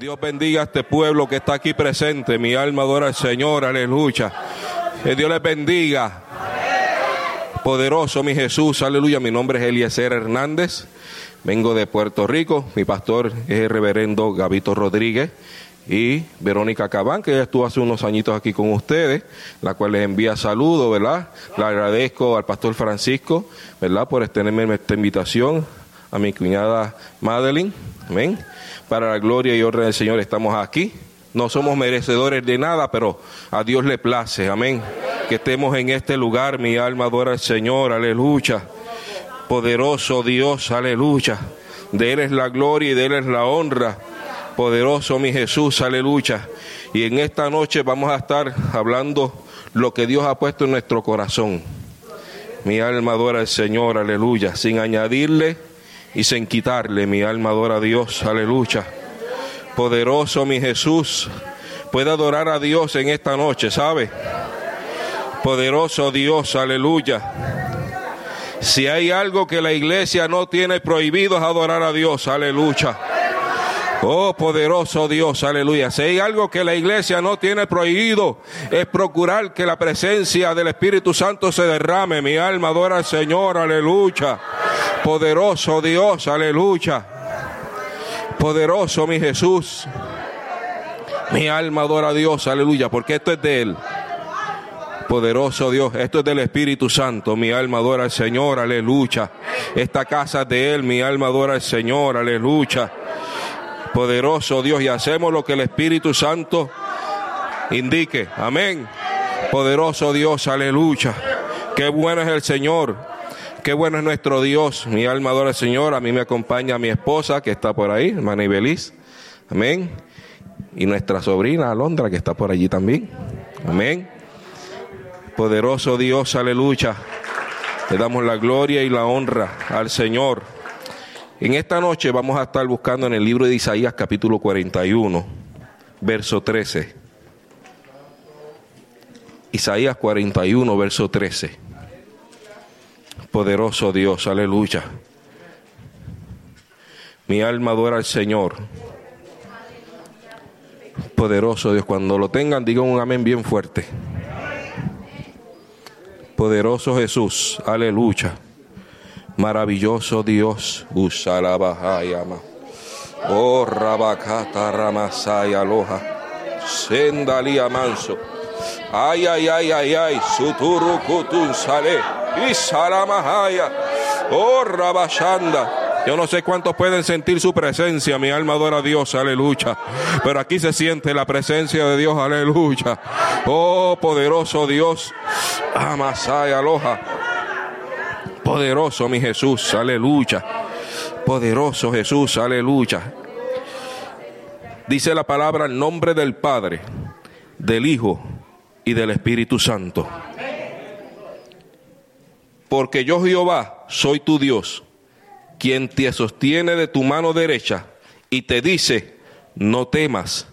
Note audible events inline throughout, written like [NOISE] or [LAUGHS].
Dios bendiga a este pueblo que está aquí presente. Mi alma adora al Señor, aleluya. Que Dios les bendiga. Poderoso mi Jesús, aleluya. Mi nombre es Eliezer Hernández. Vengo de Puerto Rico. Mi pastor es el reverendo Gavito Rodríguez y Verónica Cabán, que ya estuvo hace unos añitos aquí con ustedes, la cual les envía saludos, ¿verdad? Le agradezco al pastor Francisco, ¿verdad? Por extenderme esta invitación, a mi cuñada Madeline, amén. Para la gloria y orden del Señor estamos aquí. No somos merecedores de nada, pero a Dios le place, amén. Que estemos en este lugar, mi alma adora al Señor, aleluya. Poderoso Dios, aleluya. De Él es la gloria y de Él es la honra. Poderoso mi Jesús, aleluya. Y en esta noche vamos a estar hablando lo que Dios ha puesto en nuestro corazón. Mi alma adora al Señor, aleluya. Sin añadirle y sin quitarle, mi alma adora a Dios, aleluya. Poderoso mi Jesús, puede adorar a Dios en esta noche, ¿sabe? Poderoso Dios, aleluya. Si hay algo que la iglesia no tiene prohibido es adorar a Dios, aleluya. Oh poderoso Dios, aleluya. Si hay algo que la iglesia no tiene prohibido es procurar que la presencia del Espíritu Santo se derrame. Mi alma adora al Señor, aleluya. Poderoso Dios, aleluya. Poderoso mi Jesús. Mi alma adora a Dios, aleluya, porque esto es de Él. Poderoso Dios, esto es del Espíritu Santo. Mi alma adora al Señor, aleluya. Esta casa es de Él, mi alma adora al Señor, aleluya. Poderoso Dios, y hacemos lo que el Espíritu Santo indique. Amén. Poderoso Dios, aleluya. Qué bueno es el Señor. Qué bueno es nuestro Dios. Mi alma adora al Señor. A mí me acompaña mi esposa que está por ahí, hermana Ibeliz. Amén. Y nuestra sobrina Alondra que está por allí también. Amén. Poderoso Dios, aleluya. Le damos la gloria y la honra al Señor. En esta noche vamos a estar buscando en el libro de Isaías capítulo 41, verso 13. Isaías 41, verso 13. Poderoso Dios, aleluya. Mi alma adora al Señor. Poderoso Dios, cuando lo tengan, digan un amén bien fuerte. Poderoso Jesús, aleluya. Maravilloso Dios, Usalabahayama. Oh, Rabakata Ramasaya Aloha. Sendalia Manso. Ay, ay, ay, ay, ay. Suturu Kutun Sale. Isaramahaya. Oh, Rabashanda. Yo no sé cuántos pueden sentir su presencia, mi alma adora a Dios, aleluya. Pero aquí se siente la presencia de Dios, aleluya. Oh, poderoso Dios, Amasaya Aloha. Poderoso mi Jesús, aleluya. Poderoso Jesús, aleluya. Dice la palabra en nombre del Padre, del Hijo y del Espíritu Santo. Porque yo Jehová soy tu Dios, quien te sostiene de tu mano derecha y te dice, no temas,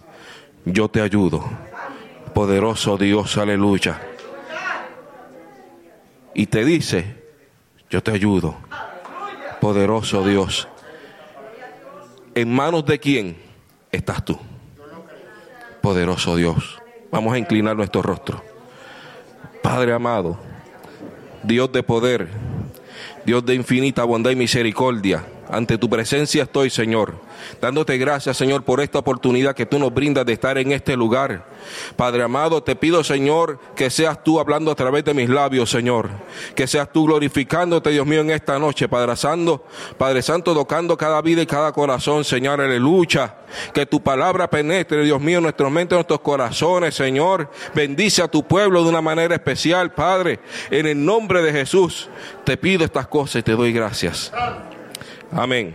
yo te ayudo. Poderoso Dios, aleluya. Y te dice, yo te ayudo. Poderoso Dios. ¿En manos de quién estás tú? Poderoso Dios. Vamos a inclinar nuestro rostro. Padre amado, Dios de poder, Dios de infinita bondad y misericordia, ante tu presencia estoy, Señor, dándote gracias, Señor, por esta oportunidad que tú nos brindas de estar en este lugar. Padre amado, te pido, Señor, que seas tú hablando a través de mis labios, Señor. Que seas tú glorificándote, Dios mío, en esta noche, Padre Santo, Padre Santo, tocando cada vida y cada corazón, Señor, aleluya. Que tu palabra penetre, Dios mío, en nuestros mentes, en nuestros corazones, Señor. Bendice a tu pueblo de una manera especial, Padre. En el nombre de Jesús, te pido estas cosas y te doy gracias. Amén.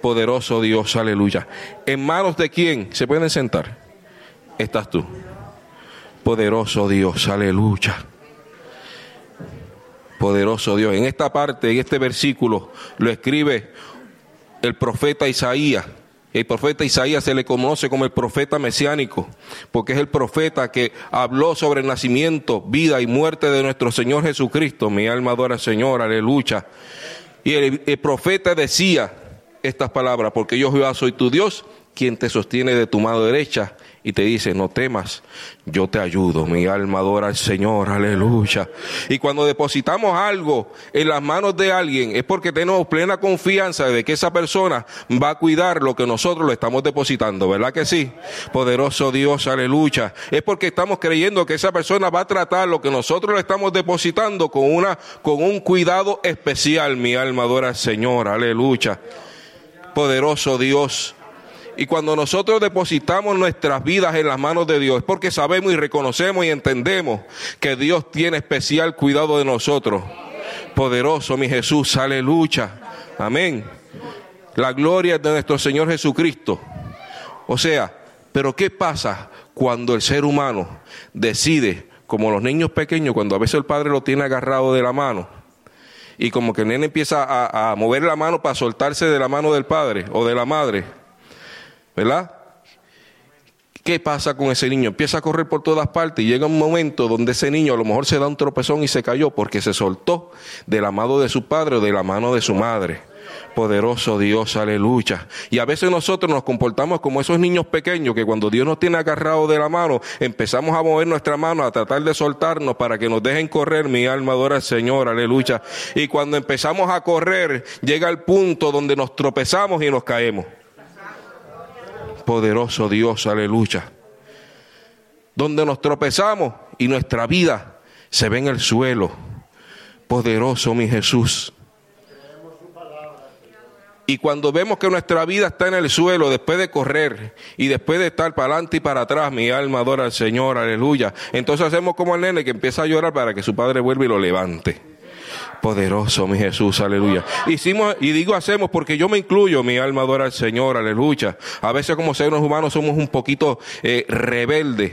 Poderoso Dios, aleluya. ¿En manos de quién se pueden sentar? Estás tú. Poderoso Dios, aleluya. Poderoso Dios. En esta parte, en este versículo, lo escribe el profeta Isaías. El profeta Isaías se le conoce como el profeta mesiánico, porque es el profeta que habló sobre el nacimiento, vida y muerte de nuestro Señor Jesucristo. Mi alma adora al Señor, aleluya. Y el, profeta decía estas palabras, porque yo Jehová soy tu Dios, quien te sostiene de tu mano derecha y te dice, no temas, yo te ayudo, mi alma adora al Señor, aleluya. Y cuando depositamos algo en las manos de alguien es porque tenemos plena confianza de que esa persona va a cuidar lo que nosotros le estamos depositando, ¿verdad que sí? Poderoso Dios, aleluya. Es porque estamos creyendo que esa persona va a tratar lo que nosotros le estamos depositando con una, con un cuidado especial, mi alma adora al Señor, aleluya. Poderoso Dios. Y cuando nosotros depositamos nuestras vidas en las manos de Dios, es porque sabemos y reconocemos y entendemos que Dios tiene especial cuidado de nosotros. Poderoso mi Jesús, aleluya. Amén. La gloria de nuestro Señor Jesucristo. O sea, pero ¿qué pasa cuando el ser humano decide, como los niños pequeños, cuando a veces el padre lo tiene agarrado de la mano, y como que el nene empieza a, a mover la mano para soltarse de la mano del padre o de la madre? ¿Verdad? ¿Qué pasa con ese niño? Empieza a correr por todas partes y llega un momento donde ese niño a lo mejor se da un tropezón y se cayó porque se soltó de la mano de su padre o de la mano de su madre. Poderoso Dios, aleluya. Y a veces nosotros nos comportamos como esos niños pequeños que cuando Dios nos tiene agarrado de la mano, empezamos a mover nuestra mano, a tratar de soltarnos para que nos dejen correr. Mi alma adora al Señor, aleluya. Y cuando empezamos a correr, llega el punto donde nos tropezamos y nos caemos. Poderoso Dios, aleluya. Donde nos tropezamos y nuestra vida se ve en el suelo. Poderoso mi Jesús. Y cuando vemos que nuestra vida está en el suelo, después de correr y después de estar para adelante y para atrás, mi alma adora al Señor, aleluya. Entonces hacemos como el nene que empieza a llorar para que su padre vuelva y lo levante. Poderoso, mi Jesús, aleluya. Hicimos, y digo hacemos porque yo me incluyo, mi alma adora al Señor, aleluya. A veces como seres humanos somos un poquito eh, rebeldes.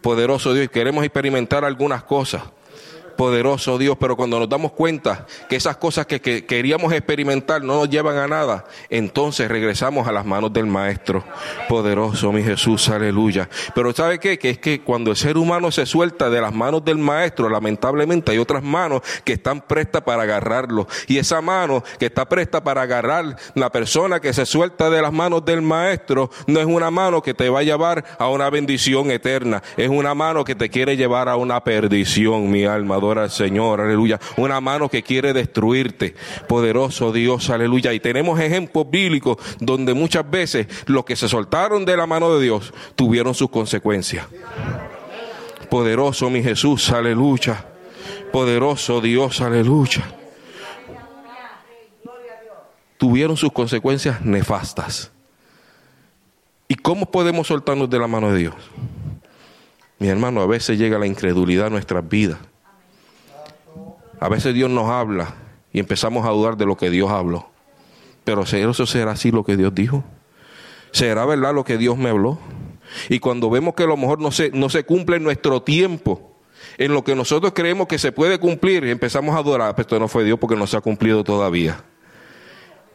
Poderoso Dios, queremos experimentar algunas cosas poderoso Dios, pero cuando nos damos cuenta que esas cosas que, queríamos experimentar no nos llevan a nada, entonces regresamos a las manos del Maestro. Poderoso mi Jesús, aleluya. Pero ¿sabe qué? Que es que cuando el ser humano se suelta de las manos del Maestro, lamentablemente hay otras manos que están prestas para agarrarlo. Y esa mano que está presta para agarrar la persona que se suelta de las manos del Maestro, no es una mano que te va a llevar a una bendición eterna, es una mano que te quiere llevar a una perdición, mi alma al Señor, aleluya. Una mano que quiere destruirte. Poderoso Dios, aleluya. Y tenemos ejemplos bíblicos donde muchas veces los que se soltaron de la mano de Dios tuvieron sus consecuencias. Poderoso mi Jesús, aleluya. Poderoso Dios, aleluya. Tuvieron sus consecuencias nefastas. ¿Y cómo podemos soltarnos de la mano de Dios? Mi hermano, a veces llega la incredulidad a nuestras vidas. A veces Dios nos habla y empezamos a dudar de lo que Dios habló. Pero ¿eso será así lo que Dios dijo? ¿Será verdad lo que Dios me habló? Y cuando vemos que a lo mejor no se, no se cumple en nuestro tiempo, en lo que nosotros creemos que se puede cumplir, empezamos a adorar, pero esto no fue Dios porque no se ha cumplido todavía.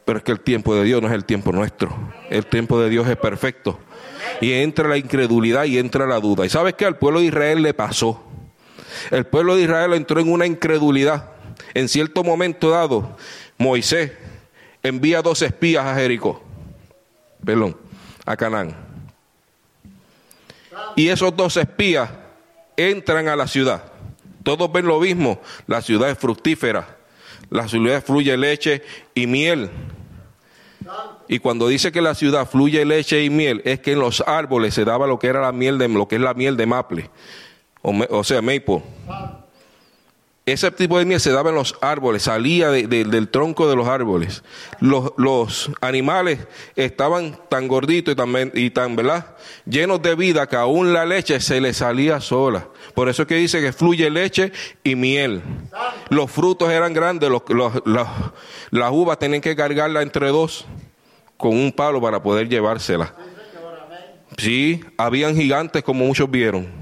Pero es que el tiempo de Dios no es el tiempo nuestro. El tiempo de Dios es perfecto. Y entra la incredulidad y entra la duda. ¿Y sabes qué? Al pueblo de Israel le pasó. El pueblo de Israel entró en una incredulidad. En cierto momento dado, Moisés envía dos espías a Jericó, perdón, a Canaán. Y esos dos espías entran a la ciudad. Todos ven lo mismo. La ciudad es fructífera. La ciudad fluye leche y miel. Y cuando dice que la ciudad fluye leche y miel, es que en los árboles se daba lo que era la miel de lo que es la miel de maple o, sea, maple. Ese tipo de miel se daba en los árboles, salía del tronco de los árboles. Los, animales estaban tan gorditos y tan, y tan, ¿verdad? Llenos de vida que aún la leche se les salía sola. Por eso es que dice que fluye leche y miel. Los frutos eran grandes, los, las uvas tenían que cargarla entre dos con un palo para poder llevársela. Sí, habían gigantes como muchos vieron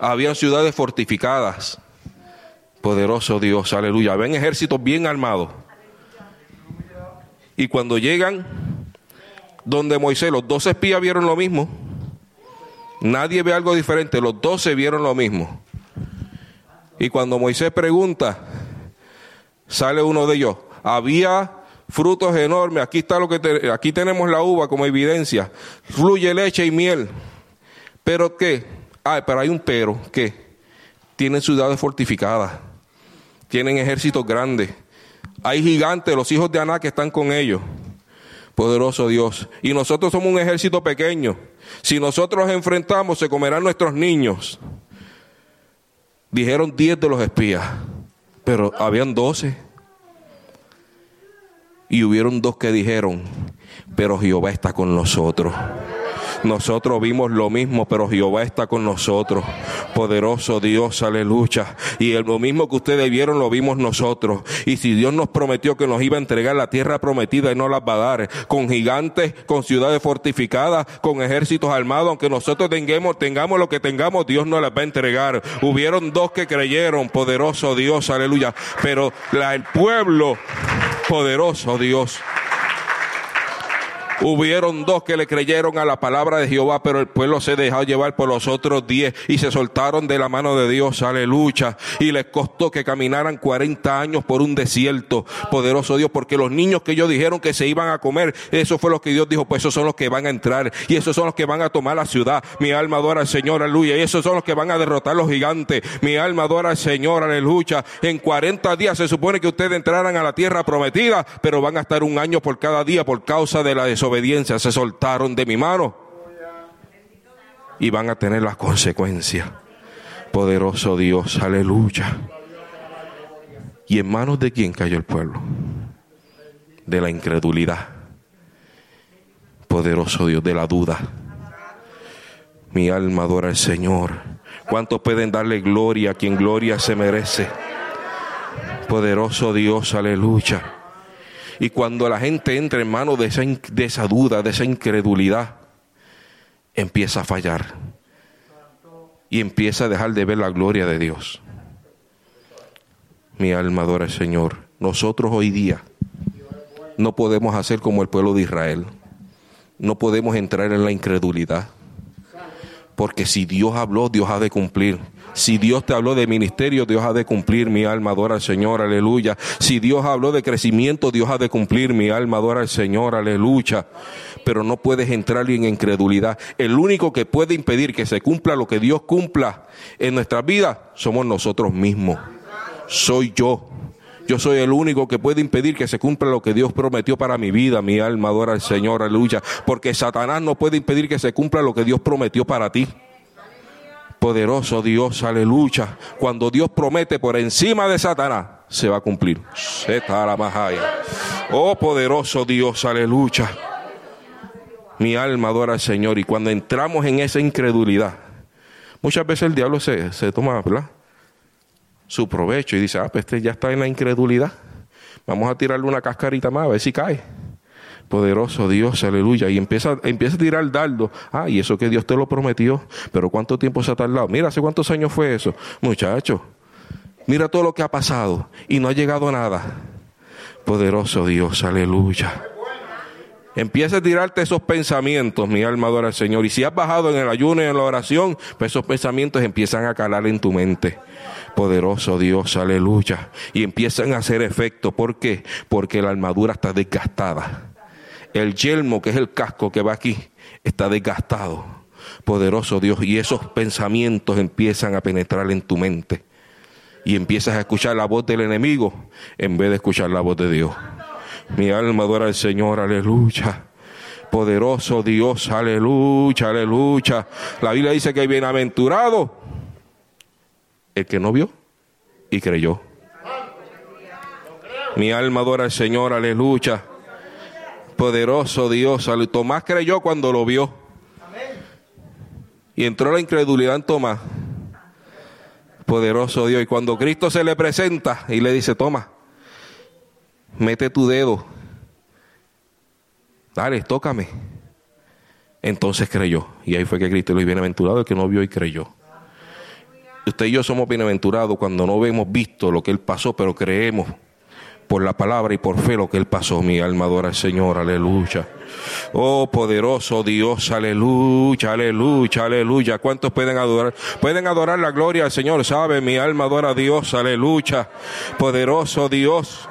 habían ciudades fortificadas. Poderoso Dios, aleluya. Ven ejércitos bien armados. Y cuando llegan donde Moisés, los dos espías vieron lo mismo. Nadie ve algo diferente, los doce vieron lo mismo. Y cuando Moisés pregunta, sale uno de ellos, había frutos enormes. Aquí está lo que aquí tenemos la uva como evidencia. Fluye leche y miel. Pero qué? Ah, pero hay un pero, ¿qué? Tienen ciudades fortificadas. Tienen ejércitos grandes. Hay gigantes, los hijos de Aná que están con ellos. Poderoso Dios. Y nosotros somos un ejército pequeño. Si nosotros enfrentamos, se comerán nuestros niños. Dijeron diez de los espías, pero habían doce. Y hubieron dos que dijeron, pero Jehová está con nosotros. Nosotros vimos lo mismo, pero Jehová está con nosotros. Poderoso Dios, aleluya. Y lo mismo que ustedes vieron, lo vimos nosotros. Y si Dios nos prometió que nos iba a entregar la tierra prometida y no la va a dar, con gigantes, con ciudades fortificadas, con ejércitos armados, aunque nosotros tengamos, tengamos lo que tengamos, Dios nos las va a entregar. Hubieron dos que creyeron, poderoso Dios, aleluya. Pero el pueblo, poderoso Dios. Hubieron dos que le creyeron a la palabra de Jehová, pero el pueblo se dejó llevar por los otros diez y se soltaron de la mano de Dios, aleluya. Y les costó que caminaran 40 años por un desierto, poderoso Dios, porque los niños que ellos dijeron que se iban a comer, eso fue lo que Dios dijo, pues esos son los que van a entrar y esos son los que van a tomar la ciudad. Mi alma adora al Señor, aleluya. Y esos son los que van a derrotar los gigantes. Mi alma adora al Señor, aleluya. En 40 días se supone que ustedes entraran a la tierra prometida, pero van a estar un año por cada día por causa de la desobediencia obediencia se soltaron de mi mano y van a tener las consecuencias. Poderoso Dios, aleluya. ¿Y en manos de quién cayó el pueblo? De la incredulidad. Poderoso Dios, de la duda. Mi alma adora al Señor. ¿Cuántos pueden darle gloria a quien gloria se merece? Poderoso Dios, aleluya. Y cuando la gente entra en manos de esa, de esa duda, de esa incredulidad, empieza a fallar. Y empieza a dejar de ver la gloria de Dios. Mi alma adora al Señor. Nosotros hoy día no podemos hacer como el pueblo de Israel. No podemos entrar en la incredulidad. Porque si Dios habló, Dios ha de cumplir. Si Dios te habló de ministerio, Dios ha de cumplir. Mi alma adora al Señor, aleluya. Si Dios habló de crecimiento, Dios ha de cumplir. Mi alma adora al Señor, aleluya. Pero no puedes entrar en incredulidad. El único que puede impedir que se cumpla lo que Dios cumpla en nuestra vida somos nosotros mismos. Soy yo. Yo soy el único que puede impedir que se cumpla lo que Dios prometió para mi vida. Mi alma adora al Señor, aleluya. Porque Satanás no puede impedir que se cumpla lo que Dios prometió para ti poderoso Dios, aleluya. Cuando Dios promete por encima de Satanás, se va a cumplir. Oh poderoso Dios, aleluya. Mi alma adora al Señor y cuando entramos en esa incredulidad, muchas veces el diablo se, se toma su provecho y dice, ah, pues este ya está en la incredulidad. Vamos a tirarle una cascarita más a ver si cae poderoso Dios, aleluya, y empieza, empieza a tirar dardo. Ah, y eso que Dios te lo prometió, pero ¿cuánto tiempo se ha tardado? Mira, ¿hace cuántos años fue eso? Muchacho, mira todo lo que ha pasado y no ha llegado a nada. Poderoso Dios, aleluya. Empieza a tirarte esos pensamientos, mi alma adora al Señor. Y si has bajado en el ayuno y en la oración, pues esos pensamientos empiezan a calar en tu mente. Poderoso Dios, aleluya. Y empiezan a hacer efecto. ¿Por qué? Porque la armadura está desgastada. El yelmo, que es el casco que va aquí, está desgastado. Poderoso Dios. Y esos pensamientos empiezan a penetrar en tu mente. Y empiezas a escuchar la voz del enemigo en vez de escuchar la voz de Dios. Mi alma adora al Señor, aleluya. Poderoso Dios, aleluya, aleluya. La Biblia dice que bienaventurado el que no vio y creyó. Mi alma adora al Señor, aleluya poderoso Dios. Tomás creyó cuando lo vio. Y entró la incredulidad en Tomás. Poderoso Dios. Y cuando Cristo se le presenta y le dice, toma, mete tu dedo. Dale, tócame. Entonces creyó. Y ahí fue que Cristo lo bienaventurado el que no vio y creyó. Usted y yo somos bienaventurados cuando no hemos visto lo que Él pasó, pero creemos por la palabra y por fe lo que Él pasó. Mi alma adora al Señor, aleluya. Oh poderoso Dios, aleluya, aleluya, aleluya. ¿Cuántos pueden adorar? Pueden adorar la gloria al Señor, ¿sabe? Mi alma adora a Dios, aleluya. Poderoso Dios.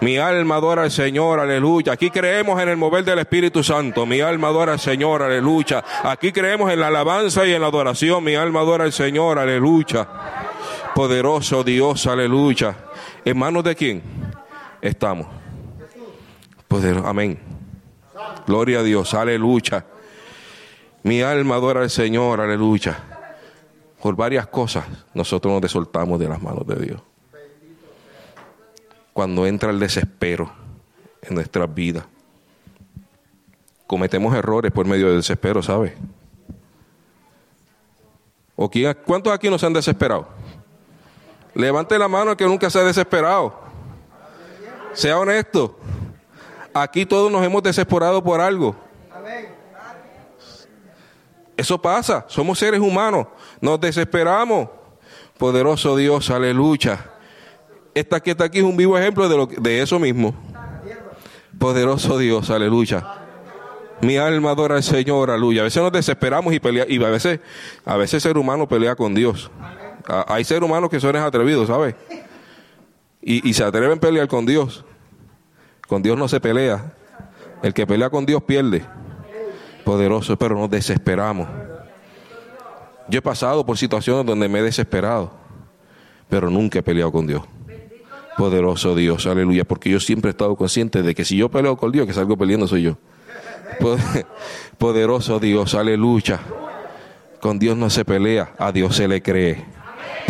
Mi alma adora al Señor, aleluya. Aquí creemos en el mover del Espíritu Santo. Mi alma adora al Señor, aleluya. Aquí creemos en la alabanza y en la adoración. Mi alma adora al Señor, aleluya. Poderoso Dios, aleluya. ¿En manos de quién estamos? Poderoso, amén. Gloria a Dios, aleluya. Mi alma adora al Señor, aleluya. Por varias cosas nosotros nos desoltamos de las manos de Dios. Cuando entra el desespero en nuestras vidas. Cometemos errores por medio del desespero, ¿sabe? ¿O quién, ¿Cuántos aquí nos han desesperado? Levante la mano el que nunca se ha desesperado. Sea honesto. Aquí todos nos hemos desesperado por algo. Eso pasa, somos seres humanos, nos desesperamos. Poderoso Dios, aleluya. Esta que está aquí es un vivo ejemplo de, lo, de eso mismo. Poderoso Dios, aleluya. Mi alma adora al Señor, aleluya. A veces nos desesperamos y pelea, y a veces, a veces el ser humano pelea con Dios. Hay seres humanos que son atrevidos, ¿sabes? Y, se atreven a pelear con Dios. Con Dios no se pelea. El que pelea con Dios pierde. Poderoso, pero nos desesperamos. Yo he pasado por situaciones donde me he desesperado, pero nunca he peleado con Dios. Poderoso Dios, aleluya, porque yo siempre he estado consciente de que si yo peleo con Dios, que salgo peleando soy yo. [LAUGHS] Poderoso Dios, aleluya. Con Dios no se pelea, a Dios se le cree.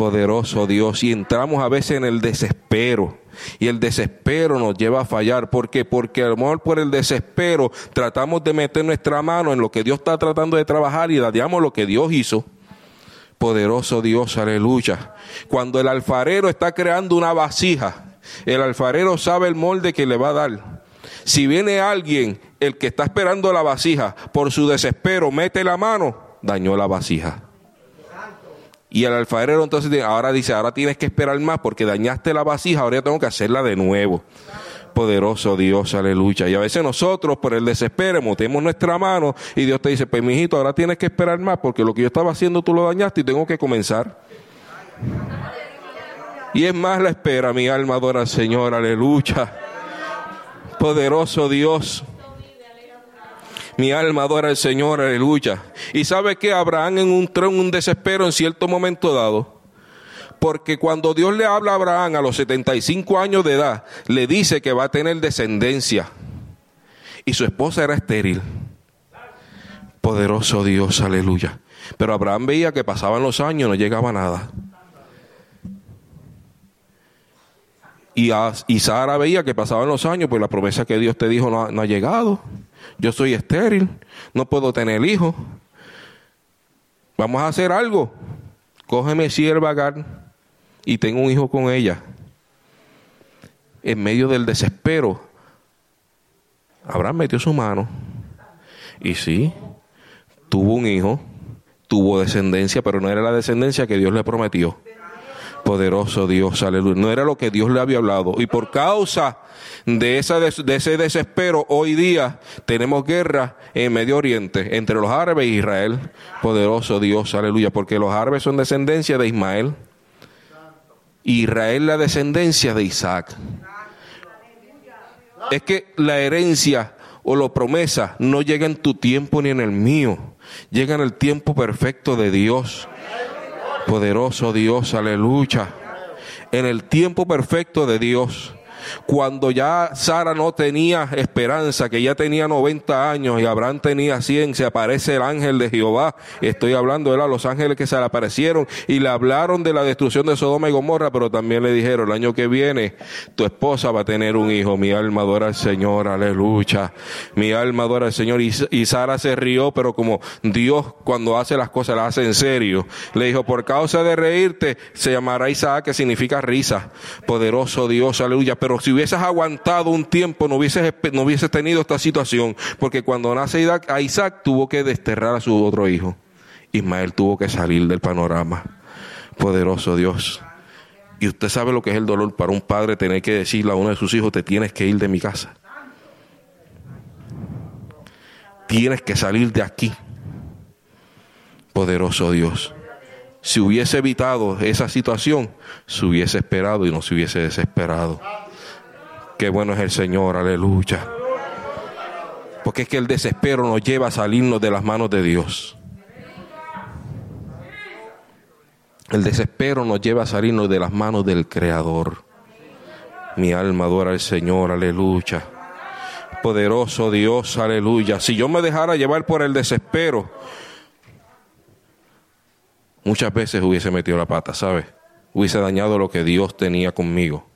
Poderoso Dios, y entramos a veces en el desespero y el desespero nos lleva a fallar. ¿Por qué? Porque a lo mejor por el desespero tratamos de meter nuestra mano en lo que Dios está tratando de trabajar y dañamos lo que Dios hizo. Poderoso Dios, aleluya. Cuando el alfarero está creando una vasija, el alfarero sabe el molde que le va a dar. Si viene alguien, el que está esperando la vasija, por su desespero mete la mano, dañó la vasija. Y el alfarero entonces ahora dice, ahora tienes que esperar más porque dañaste la vasija, ahora tengo que hacerla de nuevo. Poderoso Dios, aleluya. Y a veces nosotros por el desespero metemos nuestra mano y Dios te dice, pues mijito, ahora tienes que esperar más porque lo que yo estaba haciendo tú lo dañaste y tengo que comenzar. Y es más la espera, mi alma adora al Señor, aleluya. Poderoso Dios. Mi alma adora al Señor, aleluya. Y sabe que Abraham en un, un desespero en cierto momento dado, porque cuando Dios le habla a Abraham a los 75 años de edad, le dice que va a tener descendencia. Y su esposa era estéril. Poderoso Dios, aleluya. Pero Abraham veía que pasaban los años, no llegaba nada. Y, Sara veía que pasaban los años, pues la promesa que Dios te dijo no, no ha llegado yo soy estéril, no puedo tener hijos. Vamos a hacer algo. Cógeme sierva Agar y tengo un hijo con ella. En medio del desespero, Abraham metió su mano y sí, tuvo un hijo, tuvo descendencia, pero no era la descendencia que Dios le prometió. Poderoso Dios, aleluya. No era lo que Dios le había hablado. Y por causa de, esa, de ese desespero, hoy día tenemos guerra en Medio Oriente entre los árabes e Israel. Poderoso Dios, aleluya. Porque los árabes son descendencia de Ismael. Israel la descendencia de Isaac. Es que la herencia o la promesa no llega en tu tiempo ni en el mío. Llega en el tiempo perfecto de Dios. Poderoso Dios, aleluya. En el tiempo perfecto de Dios cuando ya Sara no tenía esperanza, que ya tenía 90 años y Abraham tenía 100, se aparece el ángel de Jehová. Estoy hablando de los ángeles que se le aparecieron y le hablaron de la destrucción de Sodoma y Gomorra, pero también le dijeron, el año que viene tu esposa va a tener un hijo. Mi alma adora al Señor, aleluya. Mi alma adora al Señor. Y, y Sara se rió, pero como Dios cuando hace las cosas las hace en serio, le dijo, por causa de reírte, se llamará Isaac, que significa risa. Poderoso Dios, aleluya. Pero si hubieses aguantado un tiempo, no hubieses, no hubieses tenido esta situación. Porque cuando nace Isaac, Isaac tuvo que desterrar a su otro hijo. Ismael tuvo que salir del panorama. Poderoso Dios. Y usted sabe lo que es el dolor para un padre tener que decirle a uno de sus hijos, te tienes que ir de mi casa. Tienes que salir de aquí. Poderoso Dios. Si hubiese evitado esa situación, se hubiese esperado y no se hubiese desesperado. Qué bueno es el Señor, aleluya. Porque es que el desespero nos lleva a salirnos de las manos de Dios. El desespero nos lleva a salirnos de las manos del Creador. Mi alma adora al Señor, aleluya. Poderoso Dios, aleluya. Si yo me dejara llevar por el desespero, muchas veces hubiese metido la pata, ¿sabes? Hubiese dañado lo que Dios tenía conmigo.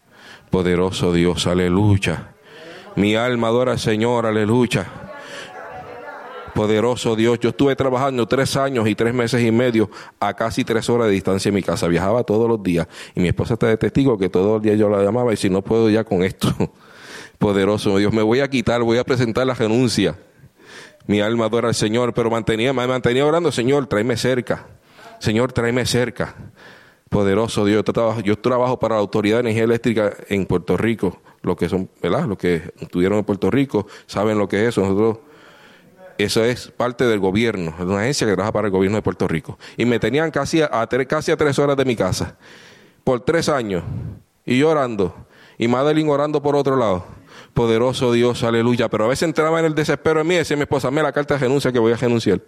Poderoso Dios, aleluya. Mi alma adora al Señor, aleluya. Poderoso Dios, yo estuve trabajando tres años y tres meses y medio a casi tres horas de distancia en mi casa. Viajaba todos los días y mi esposa está de testigo que todos los días yo la llamaba y si no puedo ya con esto. [LAUGHS] Poderoso Dios, me voy a quitar, voy a presentar la renuncia. Mi alma adora al Señor, pero mantenía, me mantenía orando, Señor, tráeme cerca. Señor, tráeme cerca. Poderoso Dios, yo trabajo, yo trabajo para la Autoridad de Energía Eléctrica en Puerto Rico. Los que son, ¿verdad? Los que estuvieron en Puerto Rico saben lo que es eso. Nosotros eso es parte del gobierno, es una agencia que trabaja para el gobierno de Puerto Rico. Y me tenían casi a, casi a tres horas de mi casa, por tres años, y yo orando, y Madeline orando por otro lado. Poderoso Dios, aleluya. Pero a veces entraba en el desespero en mí y decía mi esposa, me la carta de renuncia que voy a renunciar.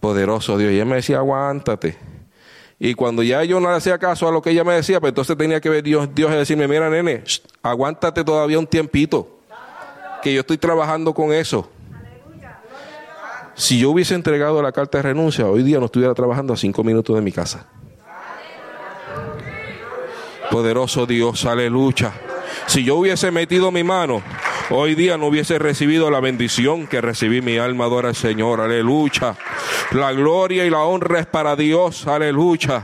Poderoso Dios. Y ella me decía, aguántate. Y cuando ya yo no le hacía caso a lo que ella me decía, pues entonces tenía que ver Dios, Dios y decirme, mira nene, aguántate todavía un tiempito, que yo estoy trabajando con eso. Si yo hubiese entregado la carta de renuncia, hoy día no estuviera trabajando a cinco minutos de mi casa. Poderoso Dios, aleluya. Si yo hubiese metido mi mano, hoy día no hubiese recibido la bendición que recibí mi alma adora al Señor, aleluya. La gloria y la honra es para Dios, aleluya.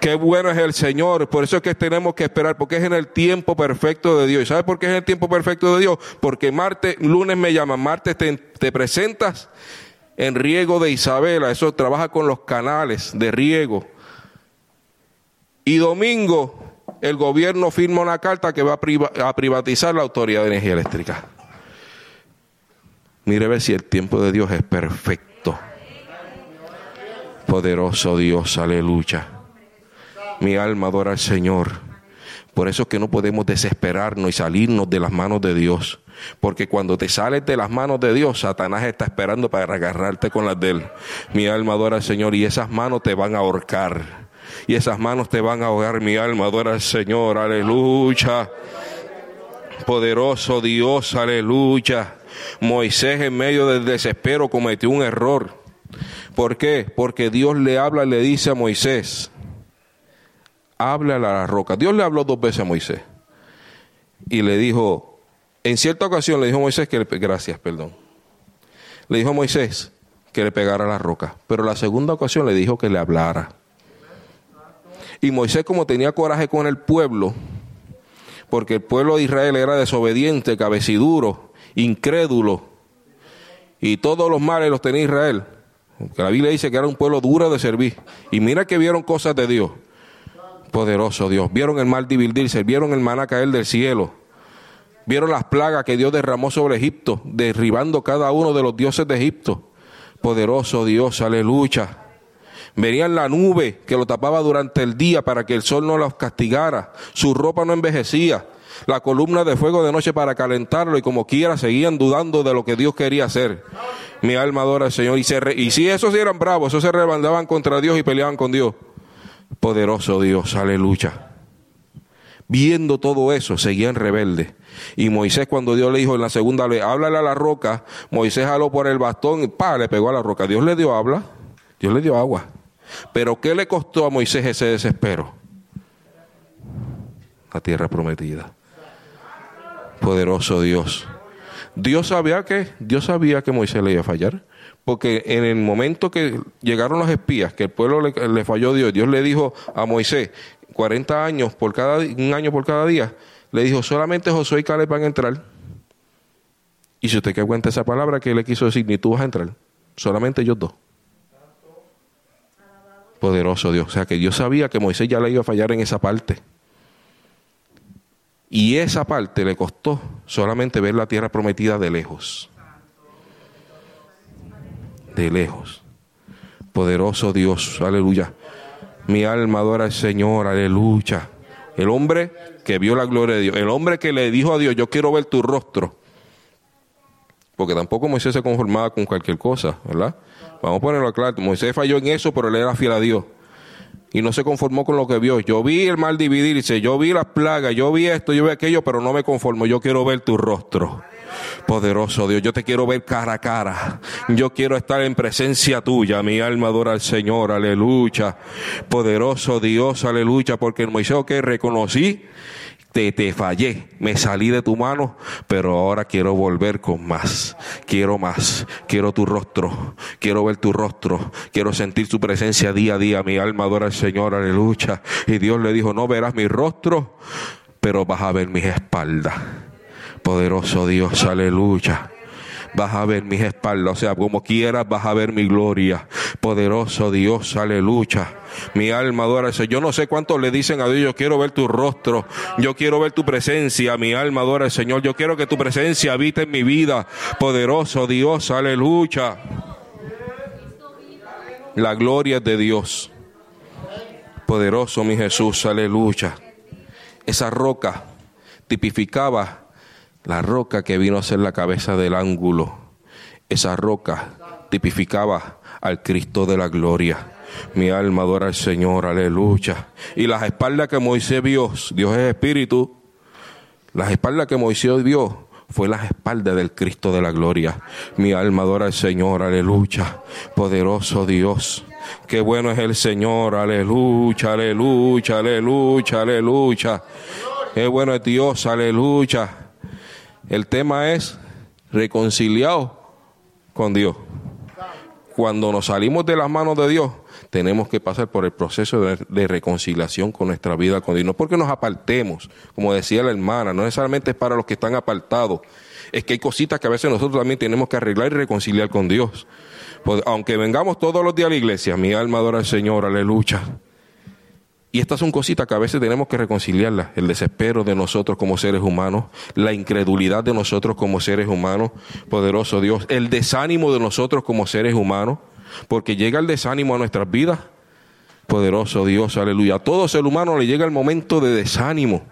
Qué bueno es el Señor, por eso es que tenemos que esperar, porque es en el tiempo perfecto de Dios. ¿Y sabes por qué es el tiempo perfecto de Dios? Porque martes, lunes me llaman, martes te, te presentas en riego de Isabela, eso trabaja con los canales de riego. Y domingo el gobierno firma una carta que va a, privatizar la Autoridad de Energía Eléctrica. Mire ver si el tiempo de Dios es perfecto. Poderoso Dios, aleluya. Mi alma adora al Señor. Por eso es que no podemos desesperarnos y salirnos de las manos de Dios. Porque cuando te sales de las manos de Dios, Satanás está esperando para agarrarte con las de él. Mi alma adora al Señor y esas manos te van a ahorcar. Y esas manos te van a ahogar. Mi alma adora al Señor. Aleluya. Poderoso Dios, aleluya. Moisés en medio del desespero cometió un error. ¿Por qué? Porque Dios le habla y le dice a Moisés, habla a la roca. Dios le habló dos veces a Moisés. Y le dijo, en cierta ocasión le dijo a Moisés que le, gracias, perdón. Le dijo a Moisés que le pegara la roca, pero la segunda ocasión le dijo que le hablara. Y Moisés como tenía coraje con el pueblo, porque el pueblo de Israel era desobediente, cabeciduro, incrédulo, y todos los males los tenía Israel. Porque la Biblia dice que era un pueblo duro de servir. Y mira que vieron cosas de Dios. Poderoso Dios. Vieron el mal dividirse, vieron el maná caer del cielo Vieron las plagas que Dios derramó sobre Egipto, derribando cada uno de los dioses de Egipto. Poderoso Dios, aleluya. Venían la nube que lo tapaba durante el día para que el sol no los castigara. Su ropa no envejecía. La columna de fuego de noche para calentarlo y como quiera seguían dudando de lo que Dios quería hacer. Mi alma adora al Señor. Y, y si esos eran bravos, esos se rebandaban contra Dios y peleaban con Dios. Poderoso Dios, aleluya. Viendo todo eso, seguían rebeldes. Y Moisés, cuando Dios le dijo en la segunda vez, háblale a la roca, Moisés jaló por el bastón y pa, le pegó a la roca. Dios le dio habla, Dios le dio agua. Pero ¿qué le costó a Moisés ese desespero? La tierra prometida. Poderoso Dios. Dios sabía que, Dios sabía que Moisés le iba a fallar. Porque en el momento que llegaron los espías, que el pueblo le, le falló Dios, Dios le dijo a Moisés, 40 años por cada, un año por cada día, le dijo, solamente Josué y Caleb van a entrar. Y si usted que cuenta esa palabra, que le quiso decir? Ni tú vas a entrar, solamente ellos dos. Poderoso Dios. O sea que Dios sabía que Moisés ya le iba a fallar en esa parte. Y esa parte le costó solamente ver la tierra prometida de lejos. De lejos. Poderoso Dios, aleluya. Mi alma adora al Señor, aleluya. El hombre que vio la gloria de Dios. El hombre que le dijo a Dios, yo quiero ver tu rostro. Porque tampoco Moisés se conformaba con cualquier cosa, ¿verdad? Vamos a ponerlo claro. Moisés falló en eso, pero él era fiel a Dios. Y no se conformó con lo que vio. Yo vi el mal dividirse, yo vi las plagas, yo vi esto, yo vi aquello, pero no me conformo. Yo quiero ver tu rostro. Poderoso Dios, yo te quiero ver cara a cara. Yo quiero estar en presencia tuya. Mi alma adora al Señor, aleluya. Poderoso Dios, aleluya. Porque en Moisés que reconocí, te, te fallé, me salí de tu mano, pero ahora quiero volver con más. Quiero más, quiero tu rostro, quiero ver tu rostro, quiero sentir tu presencia día a día. Mi alma adora al Señor, aleluya. Y Dios le dijo, no verás mi rostro, pero vas a ver mis espaldas. Poderoso Dios, aleluya. Vas a ver mis espaldas, o sea, como quieras vas a ver mi gloria. Poderoso Dios, aleluya. Mi alma adora eso. Yo no sé cuántos le dicen a Dios, yo quiero ver tu rostro, yo quiero ver tu presencia. Mi alma adora al Señor, yo quiero que tu presencia habite en mi vida. Poderoso Dios, aleluya. La gloria es de Dios. Poderoso mi Jesús, aleluya. Esa roca tipificaba la roca que vino a ser la cabeza del ángulo, esa roca tipificaba al Cristo de la gloria. Mi alma adora al Señor, aleluya. Y las espaldas que Moisés vio, Dios es espíritu, las espaldas que Moisés vio fue las espaldas del Cristo de la gloria. Mi alma adora al Señor, aleluya. Poderoso Dios. Qué bueno es el Señor, aleluya, aleluya, aleluya, aleluya. Qué bueno es Dios, aleluya. El tema es reconciliado con Dios. Cuando nos salimos de las manos de Dios, tenemos que pasar por el proceso de, reconciliación con nuestra vida con Dios. No porque nos apartemos, como decía la hermana, no necesariamente es para los que están apartados. Es que hay cositas que a veces nosotros también tenemos que arreglar y reconciliar con Dios. Pues, aunque vengamos todos los días a la iglesia, mi alma adora al Señor, aleluya. Y estas son cositas que a veces tenemos que reconciliarlas. El desespero de nosotros como seres humanos, la incredulidad de nosotros como seres humanos, poderoso Dios, el desánimo de nosotros como seres humanos, porque llega el desánimo a nuestras vidas. Poderoso Dios, aleluya. A todo ser humano le llega el momento de desánimo.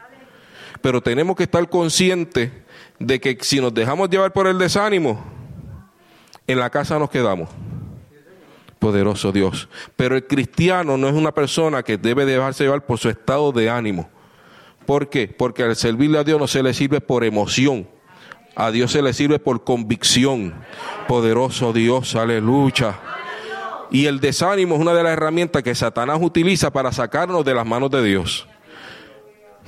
Pero tenemos que estar conscientes de que si nos dejamos llevar por el desánimo, en la casa nos quedamos poderoso Dios. Pero el cristiano no es una persona que debe dejarse llevar por su estado de ánimo. ¿Por qué? Porque al servirle a Dios no se le sirve por emoción. A Dios se le sirve por convicción. Poderoso Dios, aleluya. Y el desánimo es una de las herramientas que Satanás utiliza para sacarnos de las manos de Dios.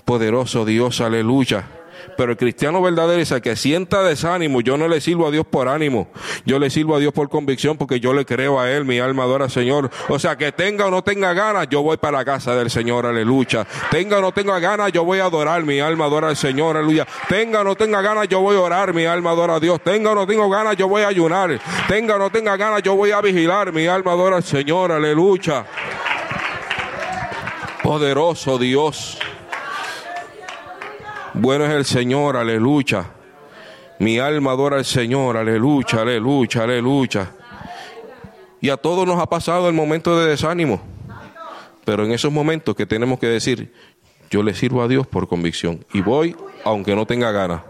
Poderoso Dios, aleluya. Pero el cristiano verdadero es el que sienta desánimo. Yo no le sirvo a Dios por ánimo. Yo le sirvo a Dios por convicción porque yo le creo a Él. Mi alma adora al Señor. O sea, que tenga o no tenga ganas, yo voy para la casa del Señor. Aleluya. Tenga o no tenga ganas, yo voy a adorar. Mi alma adora al Señor. Aleluya. Tenga o no tenga ganas, yo voy a orar. Mi alma adora a Dios. Tenga o no tenga ganas, yo voy a ayunar. Tenga o no tenga ganas, yo voy a vigilar. Mi alma adora al Señor. Aleluya. Poderoso Dios. Bueno es el Señor, aleluya. Mi alma adora al Señor, aleluya, aleluya, aleluya. Y a todos nos ha pasado el momento de desánimo. Pero en esos momentos que tenemos que decir, yo le sirvo a Dios por convicción. Y voy aunque no tenga ganas.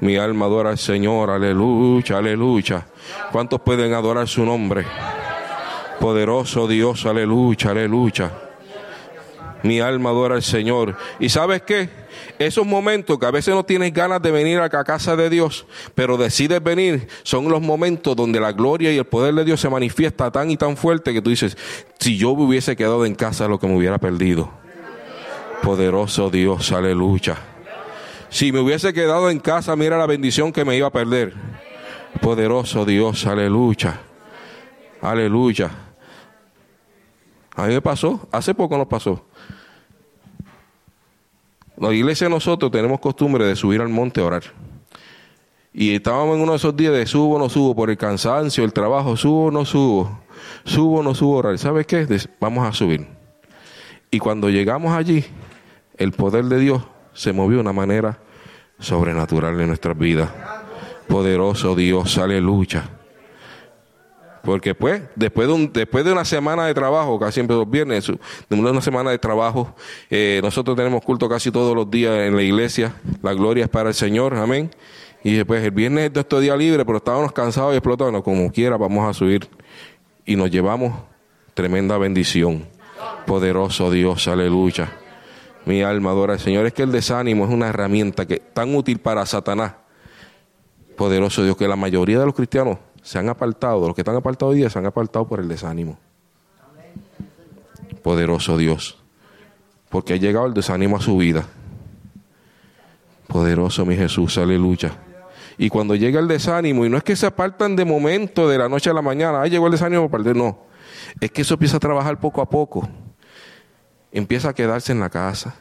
Mi alma adora al Señor, aleluya, aleluya. ¿Cuántos pueden adorar su nombre? Poderoso Dios, aleluya, aleluya. Mi alma adora al Señor. ¿Y sabes qué? Esos momentos que a veces no tienes ganas de venir a la casa de Dios, pero decides venir, son los momentos donde la gloria y el poder de Dios se manifiesta tan y tan fuerte que tú dices, si yo me hubiese quedado en casa, lo que me hubiera perdido. Poderoso Dios, aleluya. Si me hubiese quedado en casa, mira la bendición que me iba a perder. Poderoso Dios, aleluya. Aleluya. A mí me pasó, hace poco nos pasó. La iglesia nosotros tenemos costumbre de subir al monte a orar. Y estábamos en uno de esos días de subo no subo por el cansancio, el trabajo, subo no subo, subo no subo a orar. ¿Sabes qué? Vamos a subir. Y cuando llegamos allí, el poder de Dios se movió de una manera sobrenatural en nuestras vidas. Poderoso Dios, aleluya. Porque pues, después de, un, después de una semana de trabajo, casi siempre los viernes, de una semana de trabajo, eh, nosotros tenemos culto casi todos los días en la iglesia. La gloria es para el Señor, amén. Y después el viernes es nuestro día libre, pero estábamos cansados y explotados, como quiera vamos a subir. Y nos llevamos tremenda bendición. Poderoso Dios, aleluya. Mi alma adora al Señor. Es que el desánimo es una herramienta que tan útil para Satanás. Poderoso Dios, que la mayoría de los cristianos se han apartado, los que están apartados hoy día se han apartado por el desánimo. Poderoso Dios. Porque ha llegado el desánimo a su vida. Poderoso mi Jesús, aleluya. Y cuando llega el desánimo, y no es que se apartan de momento, de la noche a la mañana, ah, llegó el desánimo, no. Es que eso empieza a trabajar poco a poco. Empieza a quedarse en la casa.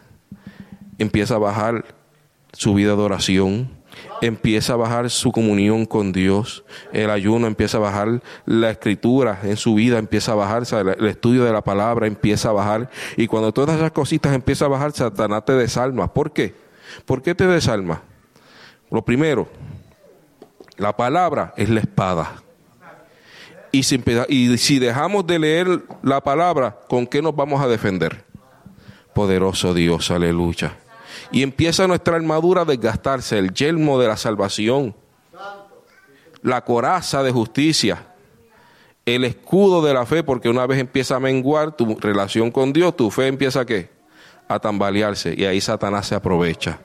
Empieza a bajar su vida de oración empieza a bajar su comunión con Dios, el ayuno empieza a bajar, la escritura en su vida empieza a bajar, el estudio de la palabra empieza a bajar, y cuando todas esas cositas empiezan a bajar, Satanás te desalma. ¿Por qué? ¿Por qué te desalma? Lo primero, la palabra es la espada. Y si, y si dejamos de leer la palabra, ¿con qué nos vamos a defender? Poderoso Dios, aleluya y empieza nuestra armadura a desgastarse, el yelmo de la salvación, la coraza de justicia, el escudo de la fe, porque una vez empieza a menguar tu relación con Dios, tu fe empieza a qué? A tambalearse y ahí Satanás se aprovecha.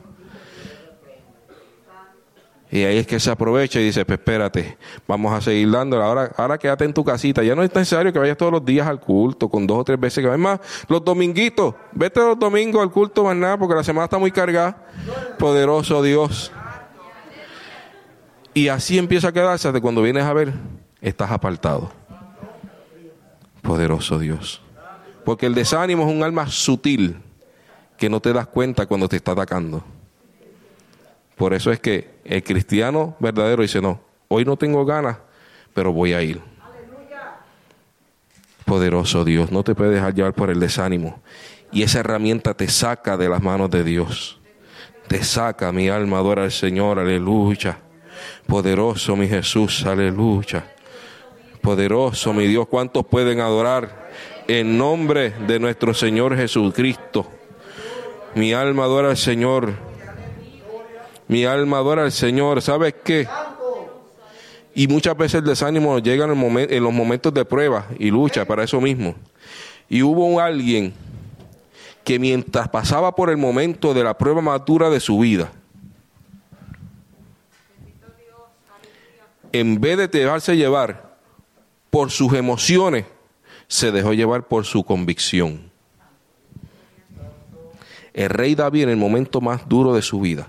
Y ahí es que se aprovecha y dice, pues espérate, vamos a seguir dándole. Ahora, ahora quédate en tu casita. Ya no es necesario que vayas todos los días al culto, con dos o tres veces que más. Los dominguitos, vete los domingos al culto más nada, porque la semana está muy cargada. Poderoso Dios. Y así empieza a quedarse hasta cuando vienes a ver, estás apartado. Poderoso Dios. Porque el desánimo es un alma sutil que no te das cuenta cuando te está atacando. Por eso es que el cristiano verdadero dice, no, hoy no tengo ganas, pero voy a ir. Poderoso Dios, no te puedes dejar llevar por el desánimo. Y esa herramienta te saca de las manos de Dios. Te saca, mi alma adora al Señor, aleluya. Poderoso mi Jesús, aleluya. Poderoso mi Dios, ¿cuántos pueden adorar en nombre de nuestro Señor Jesucristo? Mi alma adora al Señor. Mi alma adora al Señor. ¿Sabes qué? Y muchas veces el desánimo llega en, los momentos de prueba y lucha para eso mismo. Y hubo alguien que mientras pasaba por el momento de la prueba madura de su vida, en vez de dejarse llevar por sus emociones, se dejó llevar por su convicción. El rey David en el momento más duro de su vida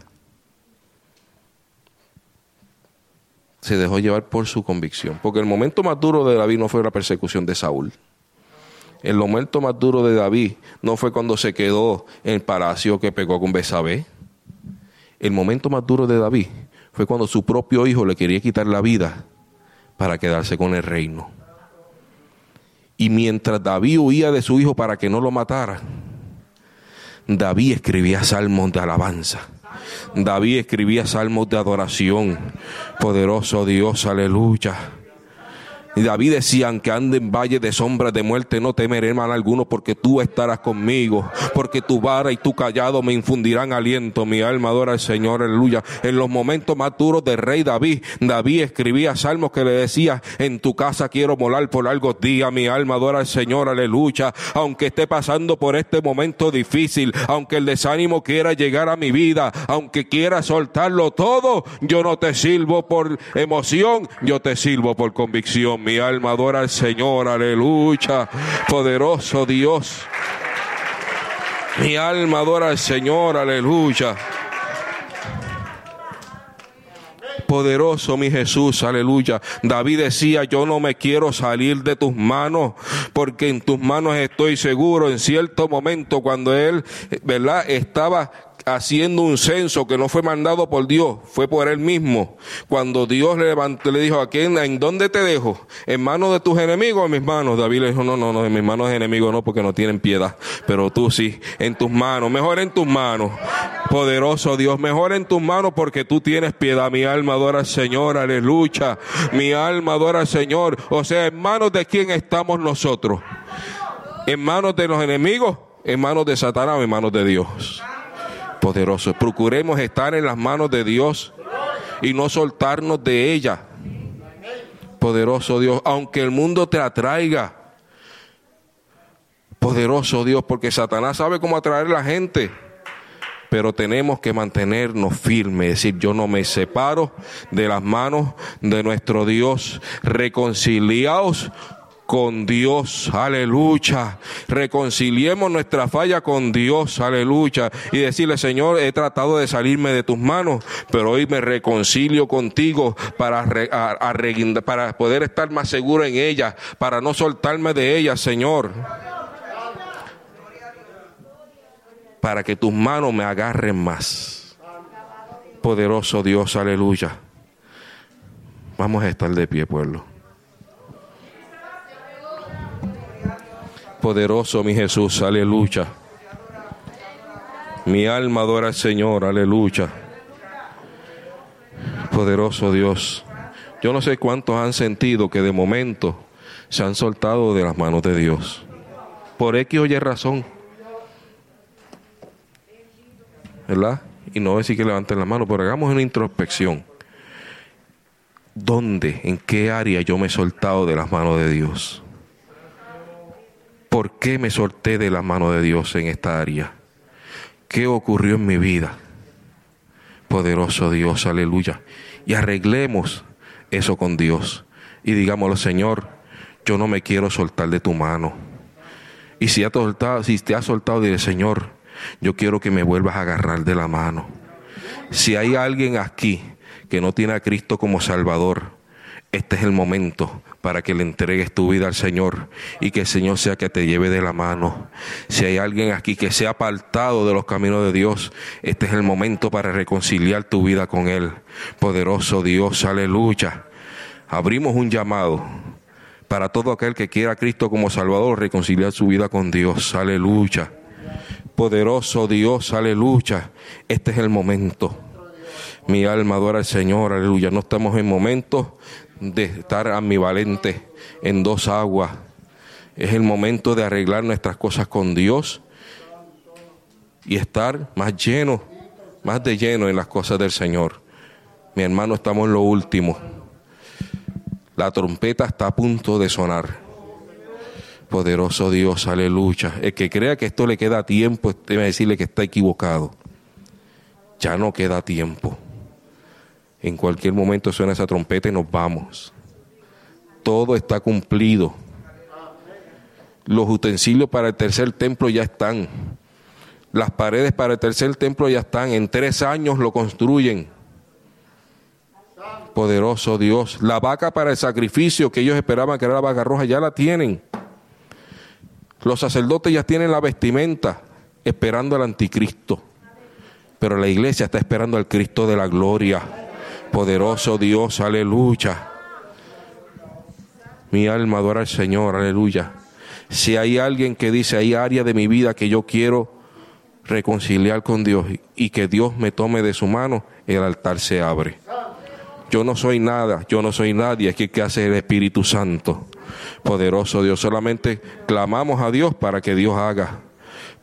se dejó llevar por su convicción. Porque el momento más duro de David no fue la persecución de Saúl. El momento más duro de David no fue cuando se quedó en el palacio que pegó con Besabé. El momento más duro de David fue cuando su propio hijo le quería quitar la vida para quedarse con el reino. Y mientras David huía de su hijo para que no lo matara, David escribía salmos de alabanza David escribía salmos de adoración. Poderoso Dios, aleluya. Y David decía, aunque ande en valle de sombras de muerte, no temeré mal alguno, porque tú estarás conmigo, porque tu vara y tu callado me infundirán aliento. Mi alma adora al Señor, aleluya. En los momentos más duros del rey David, David escribía salmos que le decía, en tu casa quiero morar por largos días. Mi alma adora al Señor, aleluya. Aunque esté pasando por este momento difícil, aunque el desánimo quiera llegar a mi vida, aunque quiera soltarlo todo, yo no te sirvo por emoción, yo te sirvo por convicción mi alma adora al Señor, aleluya. Poderoso Dios. Mi alma adora al Señor, aleluya. Poderoso mi Jesús, aleluya. David decía, yo no me quiero salir de tus manos, porque en tus manos estoy seguro. En cierto momento, cuando él, ¿verdad? Estaba haciendo un censo que no fue mandado por Dios, fue por él mismo. Cuando Dios le, levantó, le dijo, ¿a quién, ¿en dónde te dejo? ¿En manos de tus enemigos o en mis manos? David le dijo, no, no, no, en mis manos de enemigos no, porque no tienen piedad. Pero tú sí, en tus manos, mejor en tus manos. Poderoso Dios, mejor en tus manos porque tú tienes piedad. Mi alma adora al Señor, aleluya. Mi alma adora al Señor. O sea, en manos de quién estamos nosotros. En manos de los enemigos, en manos de Satanás en manos de Dios poderoso. Procuremos estar en las manos de Dios y no soltarnos de ella. Poderoso Dios, aunque el mundo te atraiga. Poderoso Dios, porque Satanás sabe cómo atraer a la gente. Pero tenemos que mantenernos firmes, es decir, yo no me separo de las manos de nuestro Dios. Reconciliaos con Dios, aleluya. Reconciliemos nuestra falla con Dios, aleluya. Y decirle, Señor, he tratado de salirme de tus manos, pero hoy me reconcilio contigo para, para poder estar más seguro en ella, para no soltarme de ella, Señor. Para que tus manos me agarren más. Poderoso Dios, aleluya. Vamos a estar de pie, pueblo. Poderoso, mi Jesús, aleluya. Mi alma adora al Señor, aleluya. Poderoso Dios. Yo no sé cuántos han sentido que de momento se han soltado de las manos de Dios. Por X o Y razón. ¿Verdad? Y no decir que levanten la mano, pero hagamos una introspección. ¿Dónde, en qué área yo me he soltado de las manos de Dios? ¿Por qué me solté de la mano de Dios en esta área? ¿Qué ocurrió en mi vida? Poderoso Dios, aleluya. Y arreglemos eso con Dios. Y digámoslo, Señor, yo no me quiero soltar de tu mano. Y si, te soltado, si te has soltado, dile, Señor, yo quiero que me vuelvas a agarrar de la mano. Si hay alguien aquí que no tiene a Cristo como Salvador, este es el momento para que le entregues tu vida al Señor y que el Señor sea que te lleve de la mano. Si hay alguien aquí que se ha apartado de los caminos de Dios, este es el momento para reconciliar tu vida con Él. Poderoso Dios, aleluya. Abrimos un llamado para todo aquel que quiera a Cristo como Salvador, reconciliar su vida con Dios. Aleluya. Poderoso Dios, aleluya. Este es el momento. Mi alma adora al Señor, aleluya. No estamos en momentos de estar ambivalente en dos aguas. Es el momento de arreglar nuestras cosas con Dios y estar más lleno, más de lleno en las cosas del Señor. Mi hermano, estamos en lo último. La trompeta está a punto de sonar. Poderoso Dios, aleluya. El que crea que esto le queda tiempo, debe decirle que está equivocado. Ya no queda tiempo. En cualquier momento suena esa trompeta y nos vamos. Todo está cumplido. Los utensilios para el tercer templo ya están. Las paredes para el tercer templo ya están. En tres años lo construyen. Poderoso Dios. La vaca para el sacrificio que ellos esperaban que era la vaca roja ya la tienen. Los sacerdotes ya tienen la vestimenta esperando al anticristo. Pero la iglesia está esperando al Cristo de la gloria. Poderoso Dios, aleluya. Mi alma adora al Señor, aleluya. Si hay alguien que dice, hay área de mi vida que yo quiero reconciliar con Dios y que Dios me tome de su mano, el altar se abre. Yo no soy nada, yo no soy nadie, es que hace el Espíritu Santo. Poderoso Dios, solamente clamamos a Dios para que Dios haga.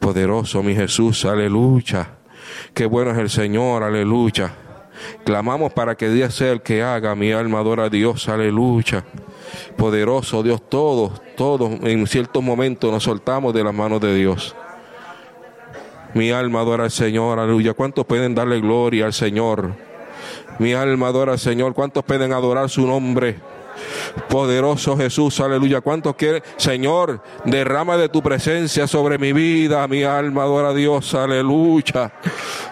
Poderoso mi Jesús, aleluya. Qué bueno es el Señor, aleluya. Clamamos para que Dios sea el que haga. Mi alma adora a Dios. Aleluya. Poderoso Dios, todos, todos en ciertos momentos nos soltamos de las manos de Dios. Mi alma adora al Señor. Aleluya. ¿Cuántos pueden darle gloria al Señor? Mi alma adora al Señor. ¿Cuántos pueden adorar su nombre? Poderoso Jesús, aleluya. ¿Cuántos quiere? Señor, derrama de tu presencia sobre mi vida, mi alma adora a Dios, aleluya.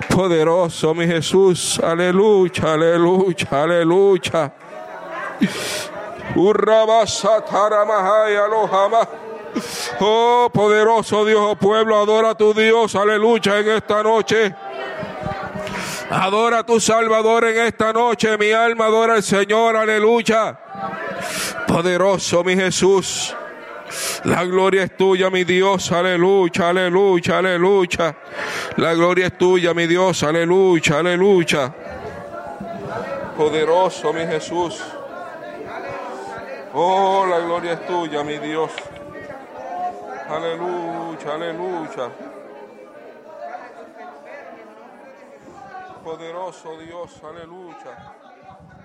Poderoso mi Jesús, aleluya, aleluya, aleluya. Oh, poderoso Dios, oh pueblo, adora a tu Dios, aleluya, en esta noche. Adora a tu Salvador en esta noche. Mi alma adora al Señor. Aleluya. Poderoso mi Jesús. La gloria es tuya, mi Dios, aleluya, aleluya, aleluya. La gloria es tuya, mi Dios, aleluya, aleluya. Poderoso, mi Jesús. Oh, la gloria es tuya, mi Dios. Aleluya, aleluya. Poderoso Dios, aleluya.